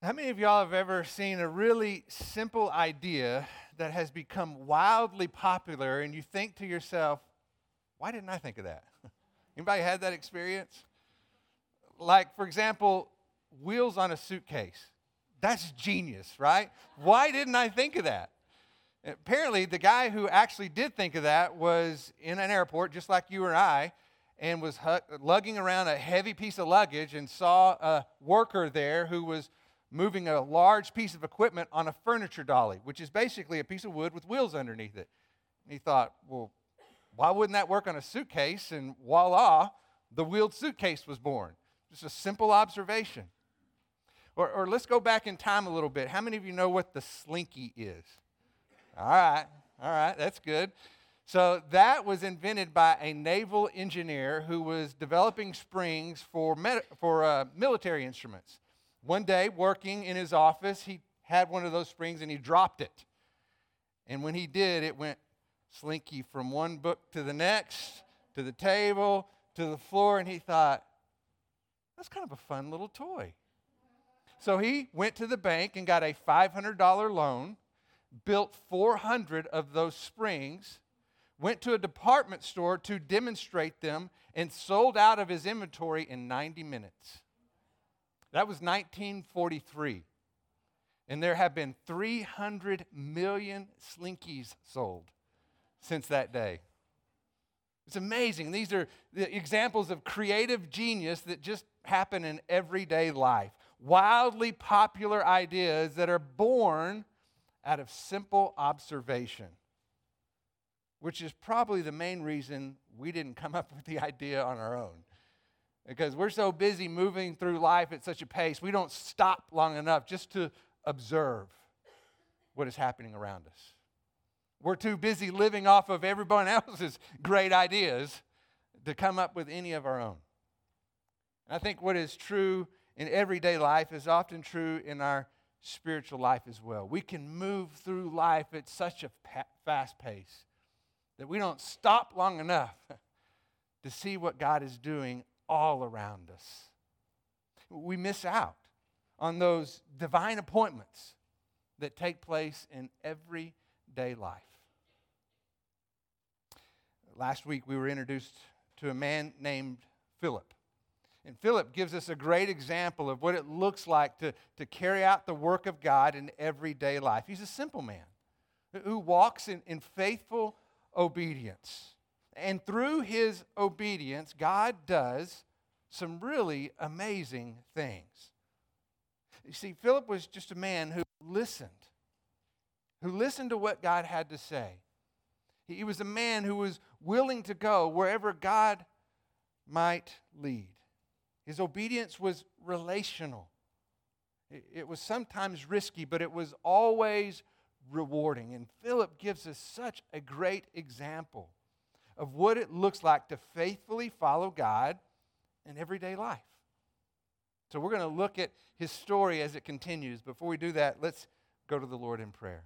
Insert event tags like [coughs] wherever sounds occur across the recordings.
How many of y'all have ever seen a really simple idea that has become wildly popular and you think to yourself, why didn't I think of that? [laughs] Anybody had that experience? Like, for example, wheels on a suitcase. That's genius, right? Why didn't I think of that? Apparently, the guy who actually did think of that was in an airport, just like you and I, and was lugging around a heavy piece of luggage and saw a worker there who was moving a large piece of equipment on a furniture dolly, which is basically a piece of wood with wheels underneath it. And he thought, well, why wouldn't that work on a suitcase? And voila, the wheeled suitcase was born. Just a simple observation. Or, or let's go back in time a little bit. How many of you know what the slinky is? All right, all right, that's good. So that was invented by a naval engineer who was developing springs for, med- for uh, military instruments. One day, working in his office, he had one of those springs and he dropped it. And when he did, it went slinky from one book to the next, to the table, to the floor, and he thought, that's kind of a fun little toy. So he went to the bank and got a $500 loan, built 400 of those springs, went to a department store to demonstrate them, and sold out of his inventory in 90 minutes. That was 1943. And there have been 300 million slinkies sold since that day. It's amazing. These are the examples of creative genius that just happen in everyday life. Wildly popular ideas that are born out of simple observation which is probably the main reason we didn't come up with the idea on our own. Because we're so busy moving through life at such a pace, we don't stop long enough just to observe what is happening around us. We're too busy living off of everyone [laughs] else's great ideas to come up with any of our own. And I think what is true in everyday life is often true in our spiritual life as well. We can move through life at such a fast pace that we don't stop long enough [laughs] to see what God is doing all around us. We miss out on those divine appointments that take place in everyday life. Last week, we were introduced to a man named Philip. And Philip gives us a great example of what it looks like to, to carry out the work of God in everyday life. He's a simple man who walks in, in faithful obedience. And through his obedience, God does some really amazing things. You see, Philip was just a man who listened, who listened to what God had to say. He was a man who was willing to go wherever God might lead. His obedience was relational. It was sometimes risky, but it was always rewarding. And Philip gives us such a great example of what it looks like to faithfully follow God in everyday life. So we're going to look at his story as it continues. Before we do that, let's go to the Lord in prayer.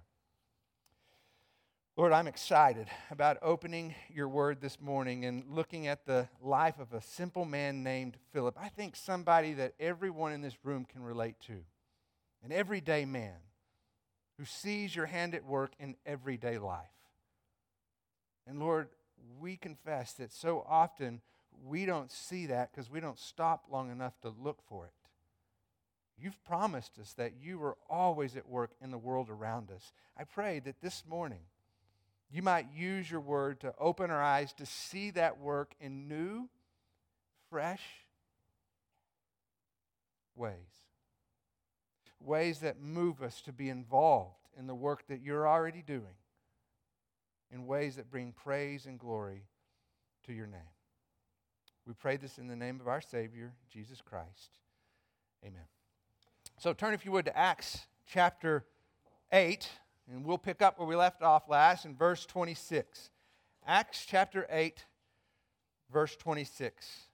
Lord, I'm excited about opening your word this morning and looking at the life of a simple man named Philip. I think somebody that everyone in this room can relate to, an everyday man who sees your hand at work in everyday life. And Lord, we confess that so often we don't see that because we don't stop long enough to look for it. You've promised us that you are always at work in the world around us. I pray that this morning you might use your word to open our eyes to see that work in new, fresh ways ways that move us to be involved in the work that you're already doing, in ways that bring praise and glory to your name. We pray this in the name of our Savior, Jesus Christ. Amen. So turn, if you would, to Acts chapter 8, and we'll pick up where we left off last in verse 26. Acts chapter 8, verse 26.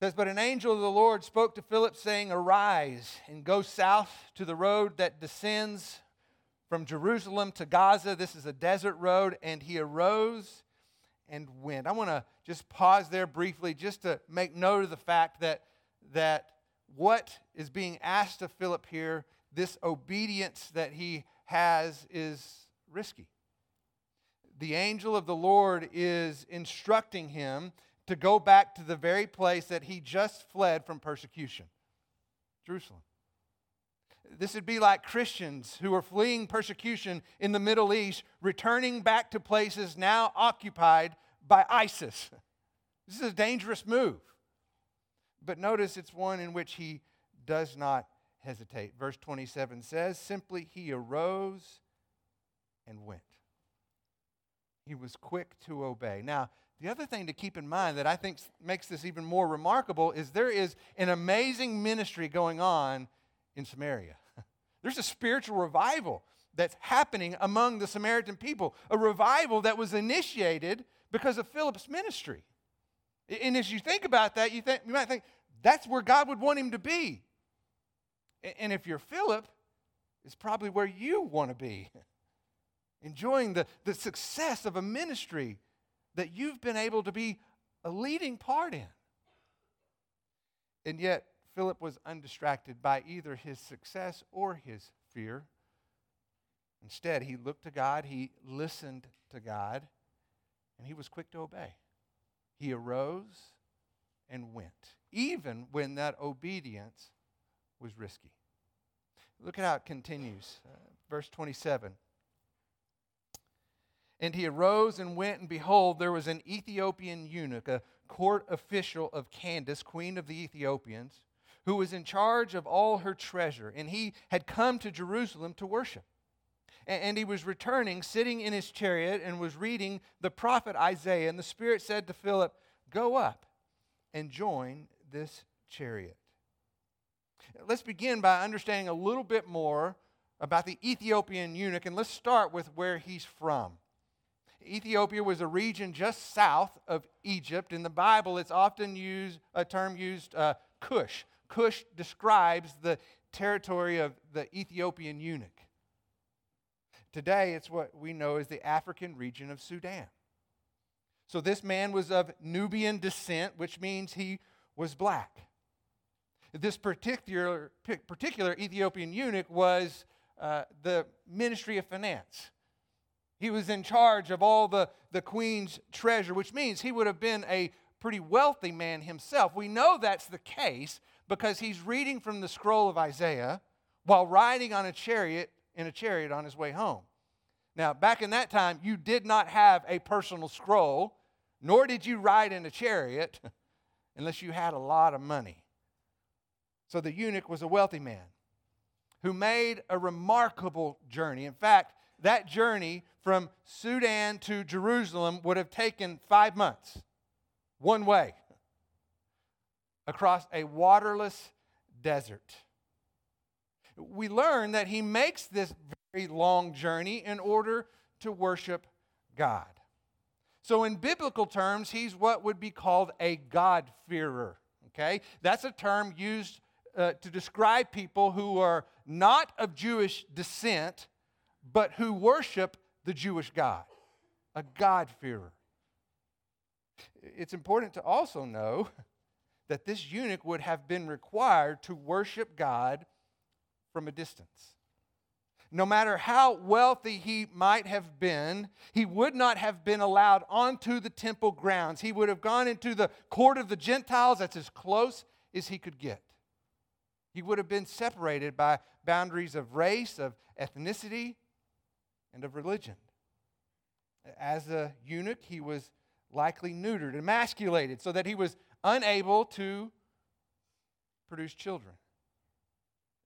says, But an angel of the Lord spoke to Philip, saying, Arise and go south to the road that descends from Jerusalem to Gaza. This is a desert road. And he arose and went. I want to just pause there briefly just to make note of the fact that that what is being asked of Philip here, this obedience that he has, is risky. The angel of the Lord is instructing him to go back to the very place that he just fled from persecution Jerusalem. This would be like Christians who are fleeing persecution in the Middle East, returning back to places now occupied by ISIS. [laughs] This is a dangerous move. But notice it's one in which he does not hesitate. Verse 27 says, Simply he arose and went. He was quick to obey. Now, the other thing to keep in mind that I think makes this even more remarkable is there is an amazing ministry going on in Samaria. [laughs] There's a spiritual revival that's happening among the Samaritan people, a revival that was initiated because of Philip's ministry. And as you think about that, you, think, you might think that's where God would want him to be. And if you're Philip, it's probably where you want to be, [laughs] enjoying the, the success of a ministry that you've been able to be a leading part in. And yet, Philip was undistracted by either his success or his fear. Instead, he looked to God, he listened to God, and he was quick to obey. He arose and went, even when that obedience was risky. Look at how it continues. Uh, verse 27. And he arose and went, and behold, there was an Ethiopian eunuch, a court official of Candace, queen of the Ethiopians, who was in charge of all her treasure. And he had come to Jerusalem to worship. And, he was returning, sitting in his chariot, and was reading the prophet Isaiah. And the Spirit said to Philip, Go up and join this chariot. Let's begin by understanding a little bit more about the Ethiopian eunuch, and let's start with where he's from. Ethiopia was a region just south of Egypt. In the Bible, it's often used a term used uh, Cush. Cush describes the territory of the Ethiopian eunuch. Today, it's what we know as the African region of Sudan. So, this man was of Nubian descent, which means he was black. This particular, particular Ethiopian eunuch was uh, the ministry of finance. He was in charge of all the, the queen's treasure, which means he would have been a pretty wealthy man himself. We know that's the case because he's reading from the scroll of Isaiah while riding on a chariot in a chariot on his way home. Now, back in that time, you did not have a personal scroll, nor did you ride in a chariot [laughs] unless you had a lot of money. So the eunuch was a wealthy man who made a remarkable journey. In fact, that journey from Sudan to Jerusalem would have taken five months, one way, across a waterless desert. We learn that he makes this very long journey in order to worship God. So, in biblical terms, he's what would be called a God-fearer. Okay? That's a term used uh, to describe people who are not of Jewish descent, but who worship the Jewish God, a God-fearer. It's important to also know that this eunuch would have been required to worship God from a distance. No matter how wealthy he might have been, he would not have been allowed onto the temple grounds. He would have gone into the court of the Gentiles, that's as close as he could get. He would have been separated by boundaries of race, of ethnicity, and of religion. As a eunuch, he was likely neutered, emasculated, so that he was unable to produce children.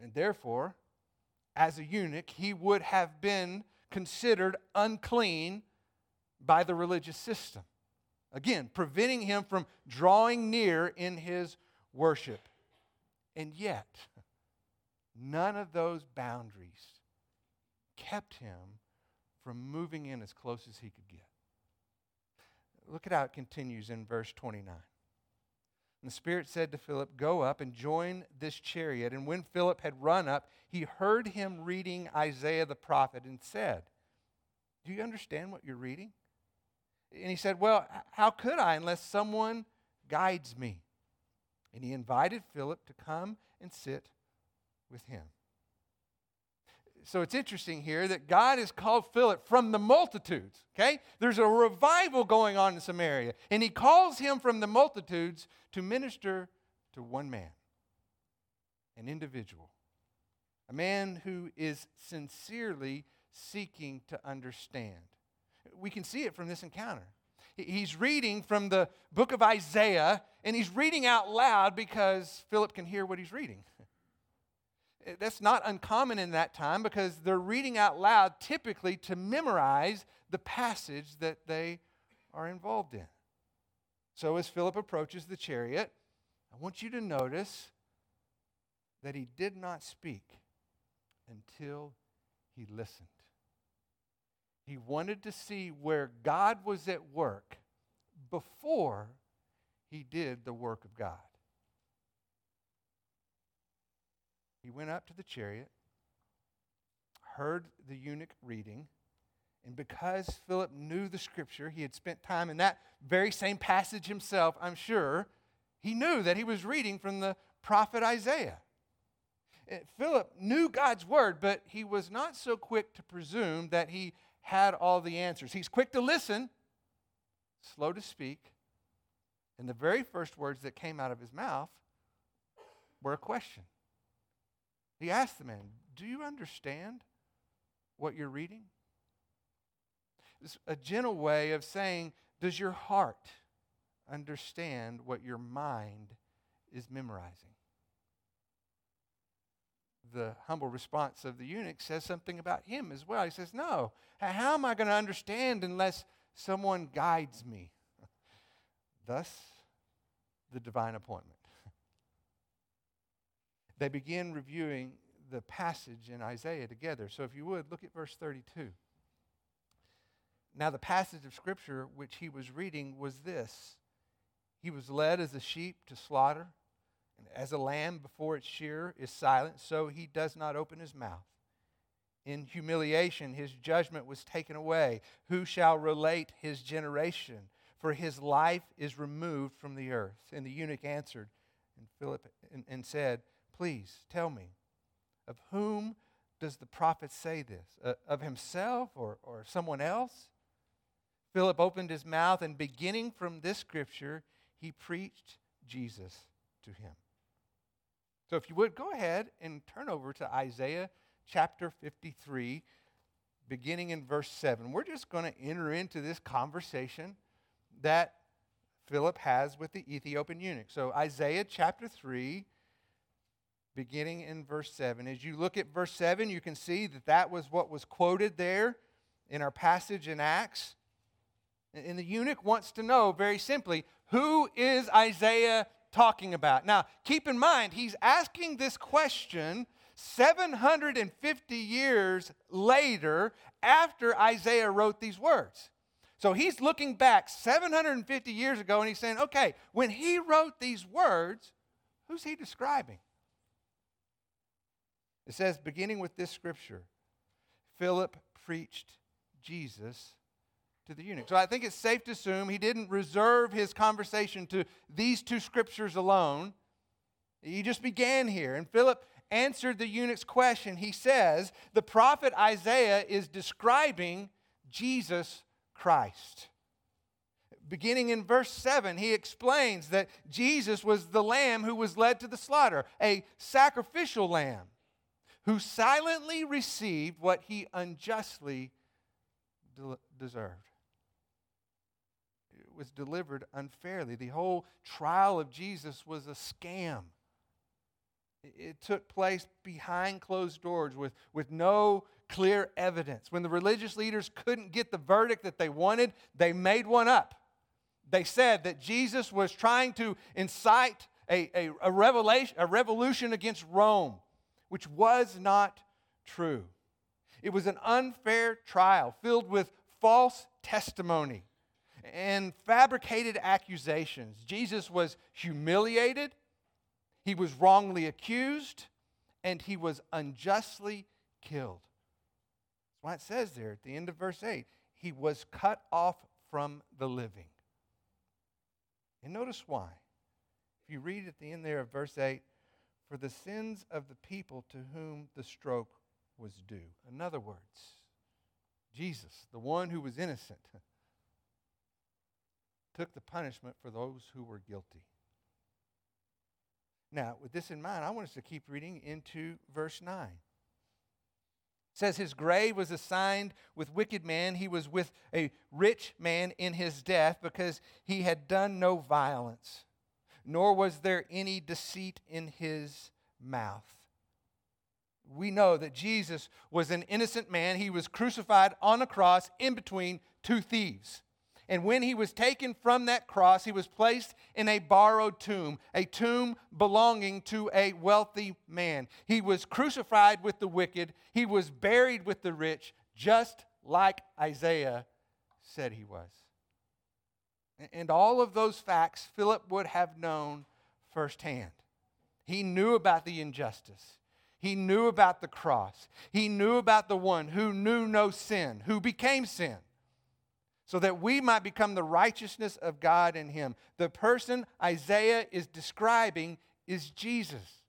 And therefore, as a eunuch, he would have been considered unclean by the religious system. Again, preventing him from drawing near in his worship. And yet, none of those boundaries kept him from moving in as close as he could get. Look at how it continues in verse 29. And the Spirit said to Philip, Go up and join this chariot. And when Philip had run up, he heard him reading Isaiah the prophet and said, Do you understand what you're reading? And he said, Well, how could I unless someone guides me? And he invited Philip to come and sit with him. So it's interesting here that God has called Philip from the multitudes, okay? There's a revival going on in Samaria, and he calls him from the multitudes to minister to one man, an individual, a man who is sincerely seeking to understand. We can see it from this encounter. He's reading from the book of Isaiah, and he's reading out loud because Philip can hear what he's reading. That's not uncommon in that time because they're reading out loud typically to memorize the passage that they are involved in. So as Philip approaches the chariot, I want you to notice that he did not speak until he listened. He wanted to see where God was at work before he did the work of God. He went up to the chariot, heard the eunuch reading, and because Philip knew the scripture, he had spent time in that very same passage himself, I'm sure, he knew that he was reading from the prophet Isaiah. Eh, Philip knew God's word, but he was not so quick to presume that he had all the answers. He's quick to listen, slow to speak, and the very first words that came out of his mouth were a question. He asked the man, Do you understand what you're reading? It's a gentle way of saying, Does your heart understand what your mind is memorizing? The humble response of the eunuch says something about him as well. He says, No, how am I going to understand unless someone guides me? [laughs] Thus, the divine appointment they begin reviewing the passage in Isaiah together. So if you would, look at verse 32. Now, the passage of Scripture which he was reading was this He was led as a sheep to slaughter, and as a lamb before its shearer is silent, so he does not open his mouth. In humiliation, his judgment was taken away. Who shall relate his generation? For his life is removed from the earth. And the eunuch answered and Philip and, and said, Please tell me, of whom does the prophet say this? Uh, of himself or, or someone else? Philip opened his mouth, and beginning from this scripture, he preached Jesus to him. So, if you would, go ahead and turn over to Isaiah chapter 53, beginning in verse 7. We're just going to enter into this conversation that Philip has with the Ethiopian eunuch. So, Isaiah chapter 3, beginning in verse 7. As you look at verse 7, you can see that that was what was quoted there in our passage in Acts. And the eunuch wants to know very simply who is Isaiah talking about? Now, keep in mind, he's asking this question 750 years later after Isaiah wrote these words. So he's looking back 750 years ago and he's saying, okay, when he wrote these words, who's he describing? It says, beginning with this scripture, Philip preached Jesus to the eunuch. So I think it's safe to assume he didn't reserve his conversation to these two scriptures alone. He just began here. And Philip answered the eunuch's question. He says, the prophet Isaiah is describing Jesus Christ. Beginning in verse 7, he explains that Jesus was the lamb who was led to the slaughter, a sacrificial lamb who silently received what he unjustly de- deserved. It was delivered unfairly. The whole trial of Jesus was a scam. It, it took place behind closed doors with, with no clear evidence. When the religious leaders couldn't get the verdict that they wanted, they made one up. They said that Jesus was trying to incite a, a, a, revelation, a revolution against Rome which was not true. It was an unfair trial filled with false testimony and fabricated accusations. Jesus was humiliated, he was wrongly accused, and he was unjustly killed. That's why it says there at the end of verse 8 he was cut off from the living. And notice why. If you read at the end there of verse 8, for the sins of the people to whom the stroke was due. In other words, Jesus, the one who was innocent, [laughs] took the punishment for those who were guilty. Now, with this in mind, I want us to keep reading into verse 9. It says, His grave was assigned with wicked men. He was with a rich man in his death because he had done no violence, nor was there any deceit in his mouth we know that Jesus was an innocent man. He was crucified on a cross in between two thieves. And when he was taken from that cross, he was placed in a borrowed tomb, a tomb belonging to a wealthy man. He was crucified with the wicked, he was buried with the rich, just like Isaiah said he was. And all of those facts Philip would have known firsthand. He knew about the injustice. He knew about the cross. He knew about the one who knew no sin, who became sin, so that we might become the righteousness of God in him. The person Isaiah is describing is Jesus.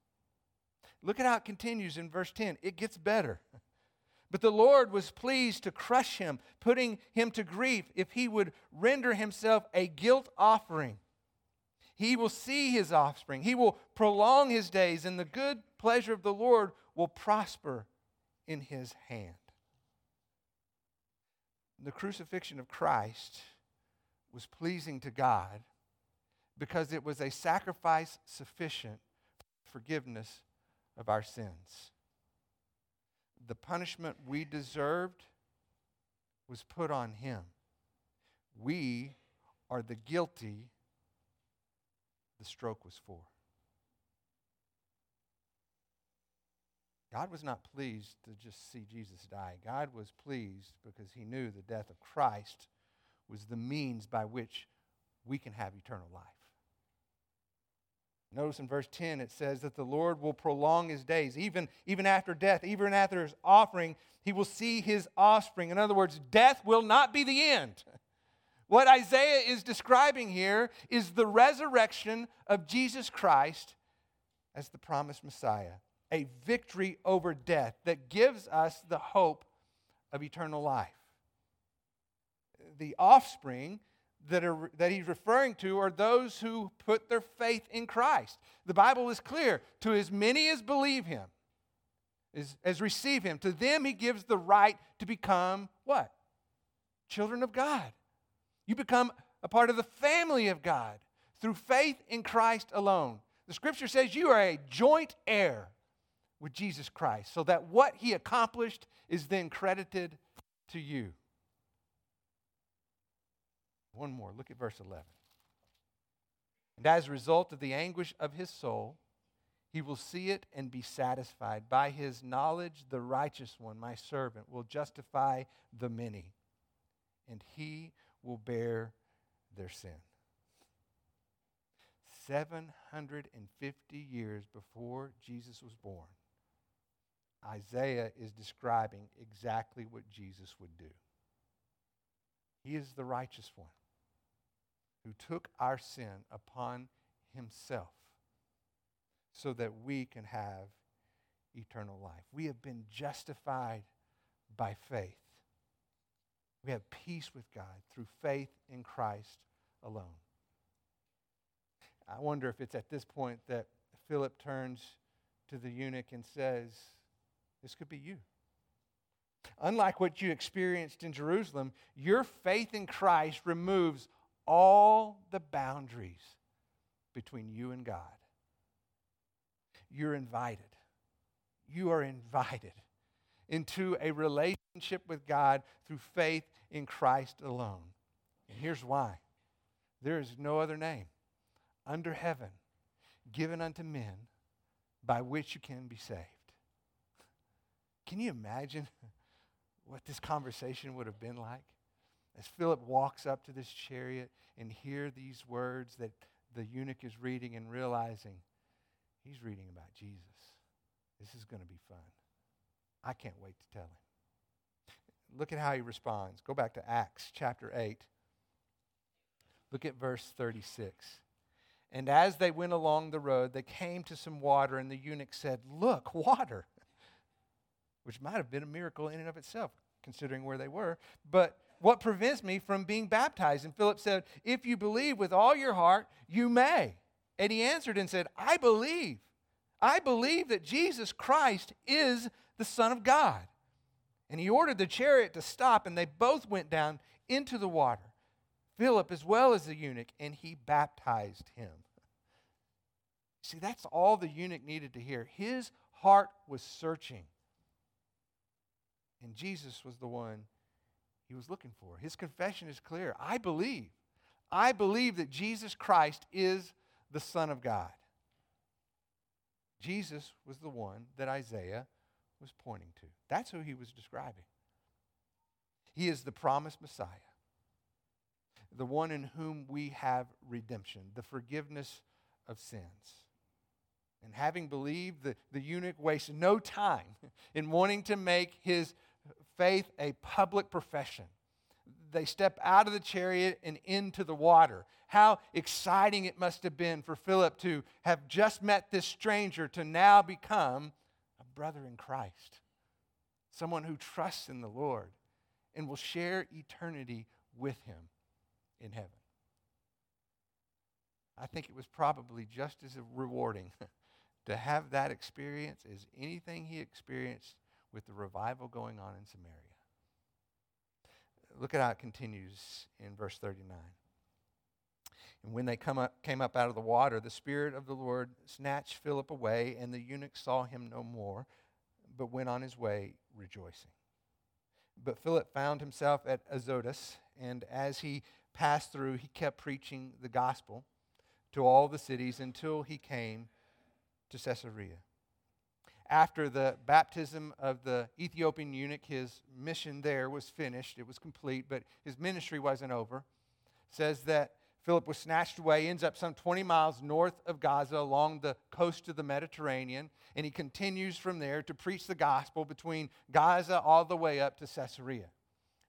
Look at how it continues in verse 10. It gets better. But the Lord was pleased to crush him, putting him to grief if he would render himself a guilt offering. He will see his offspring. He will prolong his days, and the good pleasure of the Lord will prosper in his hand. The crucifixion of Christ was pleasing to God because it was a sacrifice sufficient for forgiveness of our sins. The punishment we deserved was put on him. We are the guilty the stroke was for. God was not pleased to just see Jesus die. God was pleased because he knew the death of Christ was the means by which we can have eternal life. Notice in verse 10 it says that the Lord will prolong his days. Even, even after death, even after his offering, he will see his offspring. In other words, death will not be the end. [laughs] What Isaiah is describing here is the resurrection of Jesus Christ as the promised Messiah, a victory over death that gives us the hope of eternal life. The offspring that, are, that he's referring to are those who put their faith in Christ. The Bible is clear to as many as believe him, as, as receive him, to them he gives the right to become what? Children of God. You become a part of the family of God through faith in Christ alone. The scripture says you are a joint heir with Jesus Christ, so that what he accomplished is then credited to you. One more. Look at verse 11. And as a result of the anguish of his soul, he will see it and be satisfied. By his knowledge, the righteous one, my servant, will justify the many, and he will bear their sin. 750 years before Jesus was born, Isaiah is describing exactly what Jesus would do. He is the righteous one who took our sin upon himself so that we can have eternal life. We have been justified by faith. We have peace with God through faith in Christ alone. I wonder if it's at this point that Philip turns to the eunuch and says, This could be you. Unlike what you experienced in Jerusalem, your faith in Christ removes all the boundaries between you and God. You're invited. You are invited into a relationship with God through faith in Christ alone. And here's why there is no other name under heaven given unto men by which you can be saved. Can you imagine [laughs] what this conversation would have been like? As Philip walks up to this chariot and hear these words that the eunuch is reading and realizing he's reading about Jesus. This is going to be fun. I can't wait to tell him. Look at how he responds. Go back to Acts chapter 8. Look at verse 36. And as they went along the road, they came to some water, and the eunuch said, Look, water, [laughs] which might have been a miracle in and of itself, considering where they were. But what prevents me from being baptized? And Philip said, If you believe with all your heart, you may. And he answered and said, I believe. I believe that Jesus Christ is the Son of God. And he ordered the chariot to stop, and they both went down into the water, Philip as well as the eunuch, and he baptized him. See, that's all the eunuch needed to hear. His heart was searching. And Jesus was the one was looking for. His confession is clear I believe. I believe that Jesus Christ is the Son of God. Jesus was the one that Isaiah was pointing to. That's who he was describing. He is the promised Messiah, the one in whom we have redemption, the forgiveness of sins. And having believed, the, the eunuch wasted no time [laughs] in wanting to make his faith a public profession. They step out of the chariot and into the water. How exciting it must have been for Philip to have just met this stranger to now become a brother in Christ, someone who trusts in the Lord and will share eternity with him in heaven. I think it was probably just as rewarding [laughs] to have that experience as anything he experienced with the revival going on in Samaria. Look at how it continues in verse 39. And when they come up, came up out of the water, the Spirit of the Lord snatched Philip away, and the eunuch saw him no more, but went on his way rejoicing. But Philip found himself at Azotus, and as he passed through, he kept preaching the gospel to all the cities until he came to Caesarea after the baptism of the Ethiopian eunuch, his mission there was finished. It was complete, but his ministry wasn't over. Says that Philip was snatched away, ends up some 20 miles north of Gaza along the coast of the Mediterranean, and he continues from there to preach the gospel between Gaza all the way up to Caesarea.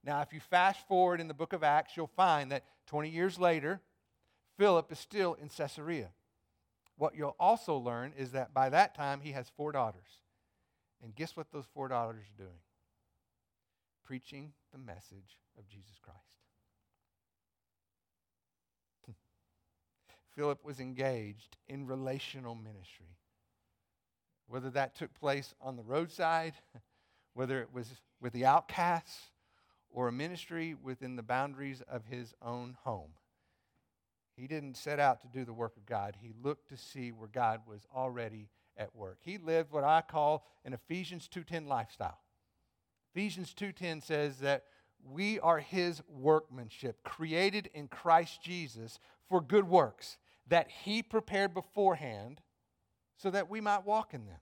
Now, if you fast forward in the book of Acts, you'll find that 20 years later, Philip is still in Caesarea. What you'll also learn is that by that time he has four daughters. And guess what those four daughters are doing? Preaching the message of Jesus Christ. [laughs] Philip was engaged in relational ministry. Whether that took place on the roadside, [laughs] whether it was with the outcasts, or a ministry within the boundaries of his own home. He didn't set out to do the work of God. He looked to see where God was already at work. He lived what I call an Ephesians 2:10 lifestyle. Ephesians 2:10 says that we are his workmanship, created in Christ Jesus for good works that he prepared beforehand so that we might walk in them.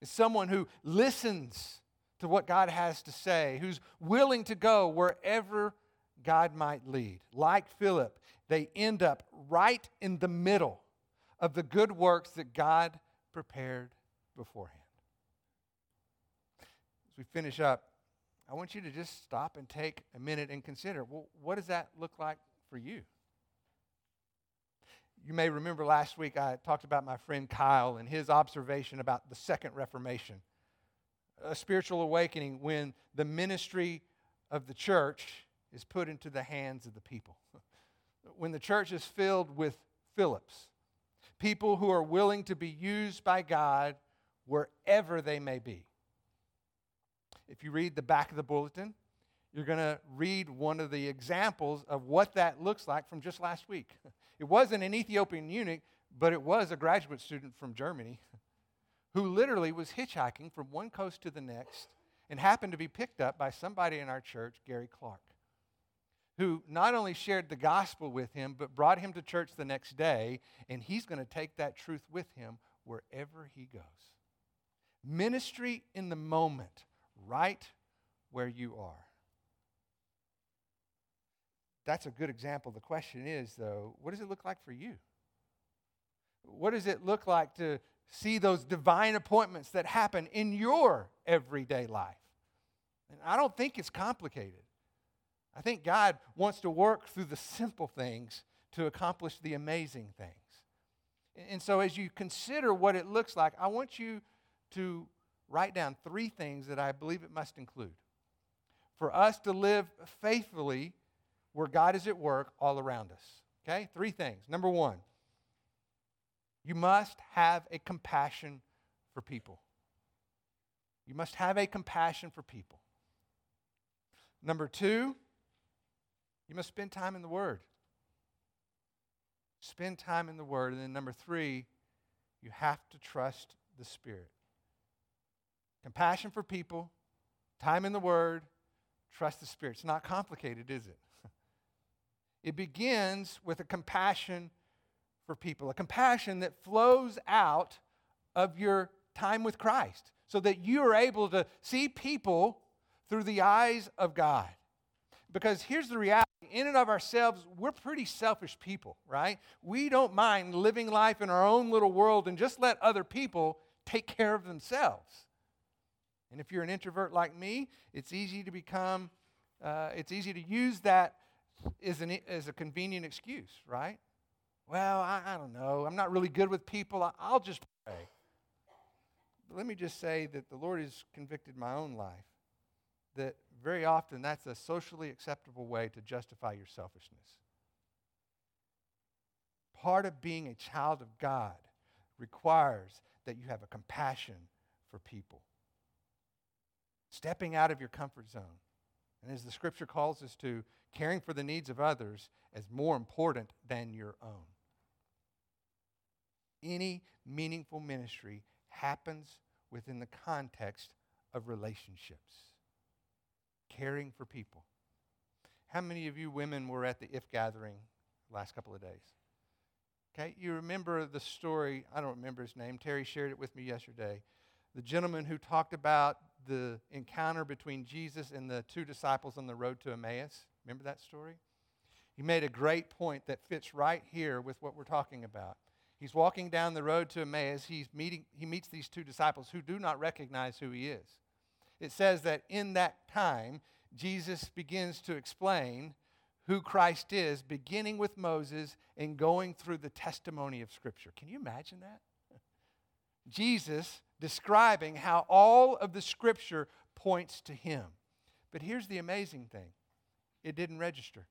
It's someone who listens to what God has to say, who's willing to go wherever God might lead. Like Philip, they end up right in the middle of the good works that God prepared beforehand. As we finish up, I want you to just stop and take a minute and consider well, what does that look like for you? You may remember last week I talked about my friend Kyle and his observation about the Second Reformation, a spiritual awakening when the ministry of the church is put into the hands of the people. [laughs] when the church is filled with Philips, people who are willing to be used by God wherever they may be. If you read the back of the bulletin, you're going to read one of the examples of what that looks like from just last week. [laughs] It wasn't an Ethiopian eunuch, but it was a graduate student from Germany [laughs] who literally was hitchhiking from one coast to the next and happened to be picked up by somebody in our church, Gary Clark who not only shared the gospel with him, but brought him to church the next day, and he's going to take that truth with him wherever he goes. Ministry in the moment, right where you are. That's a good example. The question is, though, what does it look like for you? What does it look like to see those divine appointments that happen in your everyday life? And I don't think it's complicated. I think God wants to work through the simple things to accomplish the amazing things. And so, as you consider what it looks like, I want you to write down three things that I believe it must include for us to live faithfully where God is at work all around us. Okay? Three things. Number one, you must have a compassion for people. You must have a compassion for people. Number two, you must spend time in the Word. Spend time in the Word. And then number three, you have to trust the Spirit. Compassion for people, time in the Word, trust the Spirit. It's not complicated, is it? [laughs] It begins with a compassion for people, a compassion that flows out of your time with Christ, so that you are able to see people through the eyes of God. Because here's the reality in and of ourselves, we're pretty selfish people, right? We don't mind living life in our own little world and just let other people take care of themselves. And if you're an introvert like me, it's easy to become, uh, it's easy to use that as, an, as a convenient excuse, right? Well, I, I don't know. I'm not really good with people. I, I'll just pray. But let me just say that the Lord has convicted my own life that very often that's a socially acceptable way to justify your selfishness. Part of being a child of God requires that you have a compassion for people. Stepping out of your comfort zone. And as the scripture calls us to, caring for the needs of others as more important than your own. Any meaningful ministry happens within the context of relationships, caring for people. How many of you women were at the IF gathering last couple of days? Okay, you remember the story, I don't remember his name, Terry shared it with me yesterday. The gentleman who talked about the encounter between Jesus and the two disciples on the road to Emmaus. Remember that story? He made a great point that fits right here with what we're talking about. He's walking down the road to Emmaus. He's meeting, he meets these two disciples who do not recognize who he is. It says that in that time, Jesus begins to explain who Christ is, beginning with Moses and going through the testimony of Scripture. Can you imagine that? Jesus describing how all of the Scripture points to him. But here's the amazing thing it didn't register.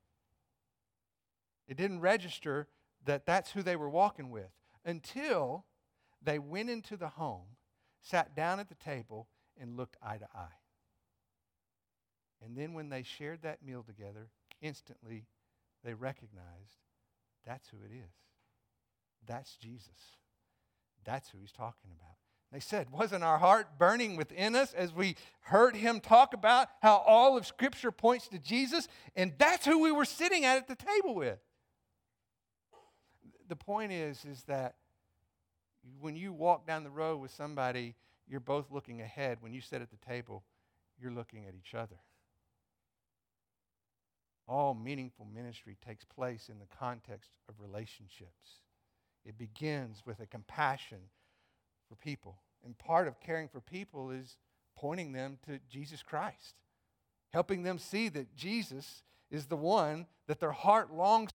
It didn't register that that's who they were walking with until they went into the home, sat down at the table, and looked eye to eye. And then when they shared that meal together, instantly they recognized that's who it is. That's Jesus. That's who he's talking about. They said, Wasn't our heart burning within us as we heard him talk about how all of Scripture points to Jesus? And that's who we were sitting at at the table with the point is, is that when you walk down the road with somebody, you're both looking ahead. When you sit at the table, you're looking at each other. All meaningful ministry takes place in the context of relationships. It begins with a compassion for people. And part of caring for people is pointing them to Jesus Christ, helping them see that Jesus is the one that their heart longs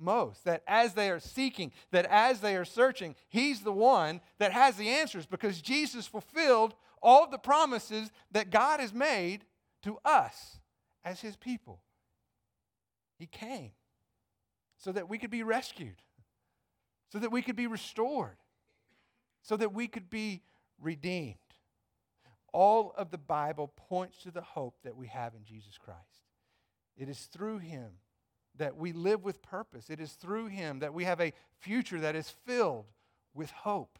most. That as they are seeking, that as they are searching, He's the one that has the answers because Jesus fulfilled all the promises that God has made to us as His people. He came so that we could be rescued, so that we could be restored, so that we could be redeemed. All of the Bible points to the hope that we have in Jesus Christ. It is through him that we live with purpose. It is through him that we have a future that is filled with hope.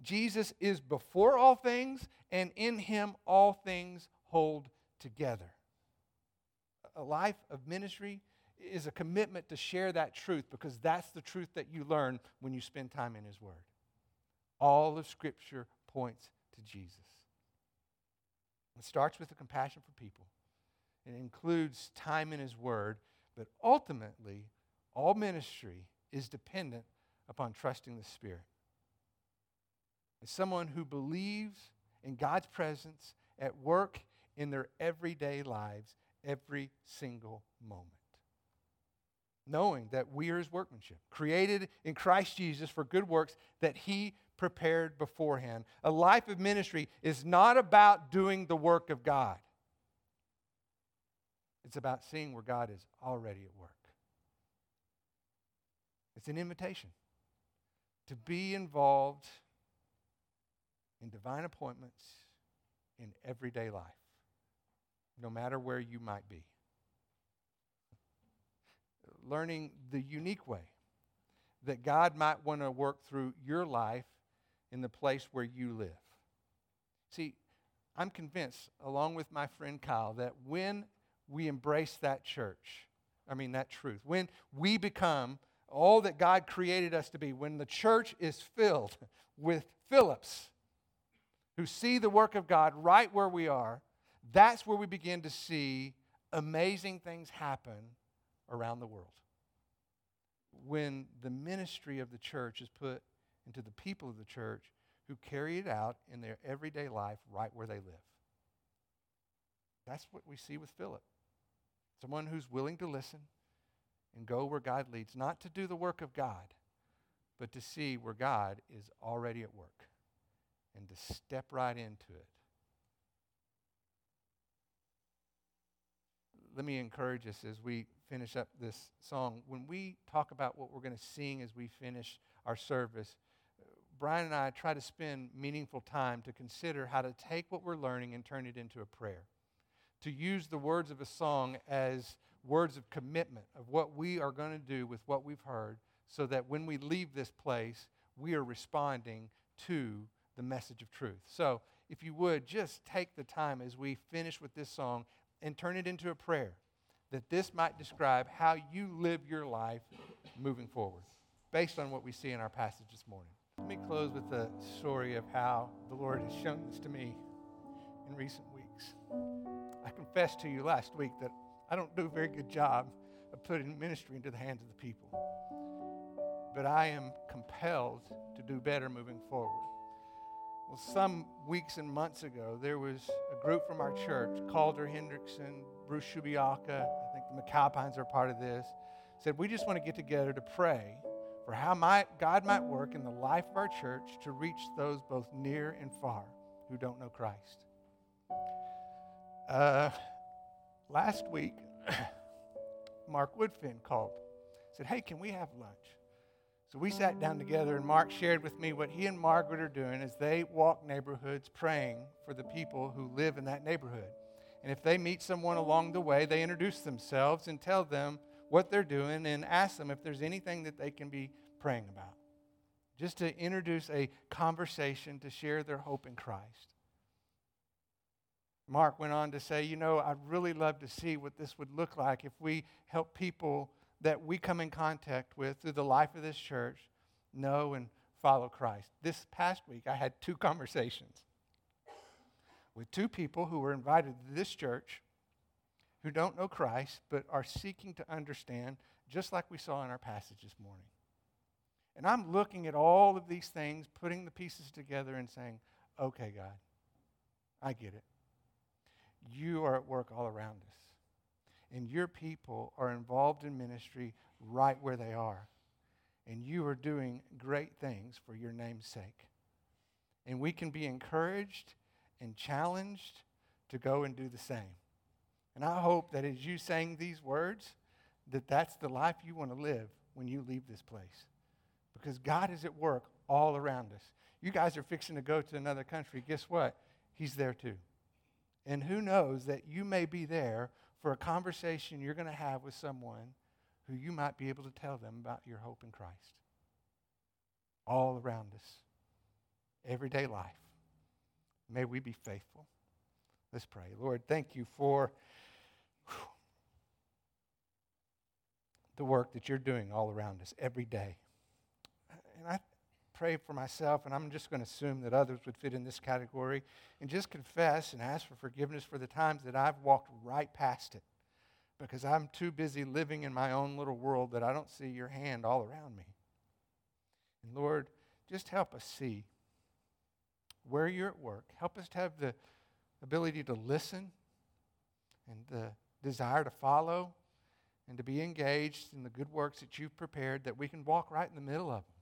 Jesus is before all things, and in him all things hold together. A life of ministry is a commitment to share that truth because that's the truth that you learn when you spend time in his word. All of Scripture points to Jesus. It starts with a compassion for people. It includes time in His Word, but ultimately, all ministry is dependent upon trusting the Spirit. As someone who believes in God's presence at work in their everyday lives every single moment. knowing that we are his workmanship, created in Christ Jesus for good works that he prepared beforehand. A life of ministry is not about doing the work of God, it's about seeing where God is already at work. It's an invitation to be involved in divine appointments in everyday life, no matter where you might be learning the unique way that God might want to work through your life in the place where you live. See, I'm convinced, along with my friend Kyle, that when we embrace that church, I mean, that truth, when we become all that God created us to be, when the church is filled [laughs] with Philips who see the work of God right where we are, that's where we begin to see amazing things happen around the world. When the ministry of the church is put into the people of the church who carry it out in their everyday life right where they live. That's what we see with Philip. Someone who's willing to listen and go where God leads, not to do the work of God, but to see where God is already at work and to step right into it. Let me encourage us as we finish up this song, when we talk about what we're going to sing as we finish our service, Brian and I try to spend meaningful time to consider how to take what we're learning and turn it into a prayer. To use the words of a song as words of commitment of what we are going to do with what we've heard, so that when we leave this place, we are responding to the message of truth. So, if you would, just take the time as we finish with this song and turn it into a prayer that this might describe how you live your life moving forward, based on what we see in our passage this morning. Let me close with the story of how the Lord has shown this to me in recent weeks. I confessed to you last week that I don't do a very good job of putting ministry into the hands of the people. But I am compelled to do better moving forward. Well, some weeks and months ago, there was a group from our church, Calder Hendrickson, Bruce Shubiaka, I think the McAlpines are part of this, said, We just want to get together to pray for how my, God might work in the life of our church to reach those both near and far who don't know Christ. Uh, last week, [coughs] Mark Woodfin called, said, Hey, can we have lunch? So we sat down together, and Mark shared with me what he and Margaret are doing as they walk neighborhoods praying for the people who live in that neighborhood. And if they meet someone along the way, they introduce themselves and tell them what they're doing and ask them if there's anything that they can be praying about. Just to introduce a conversation to share their hope in Christ. Mark went on to say, You know, I'd really love to see what this would look like if we help people that we come in contact with through the life of this church know and follow Christ. This past week, I had two [laughs] conversations with two people who were invited to this church who don't know Christ but are seeking to understand, just like we saw in our passage this morning. And I'm looking at all of these things, putting the pieces together, and saying, okay, God, I get it. You are at work all around us and your people are involved in ministry right where they are. And you are doing great things for your name's sake. And we can be encouraged and challenged to go and do the same. And I hope that as you saying these words, that that's the life you want to live when you leave this place. Because God is at work all around us. You guys are fixing to go to another country. Guess what? He's there too. And who knows that you may be there for a conversation you're going to have with someone who you might be able to tell them about your hope in Christ. All around us, everyday life. May we be faithful. Let's pray. Lord, thank you for the work that you're doing all around us every day. And I pray for myself, and I'm just going to assume that others would fit in this category, and just confess and ask for forgiveness for the times that I've walked right past it because I'm too busy living in my own little world that I don't see your hand all around me. And Lord, just help us see where you're at work. Help us to have the ability to listen and the desire to follow and to be engaged in the good works that you've prepared, that we can walk right in the middle of them,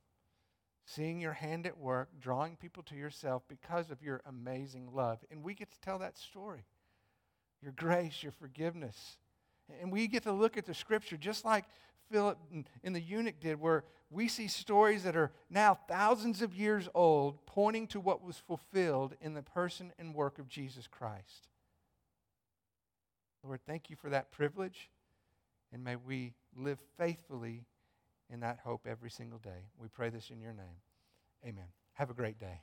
seeing your hand at work, drawing people to yourself because of your amazing love. And we get to tell that story your grace, your forgiveness. And we get to look at the scripture just like Philip and the eunuch did, where we see stories that are now thousands of years old, pointing to what was fulfilled in the person and work of Jesus Christ. Lord, thank you for that privilege, and may we live faithfully in that hope every single day. We pray this in your name. Amen. Have a great day.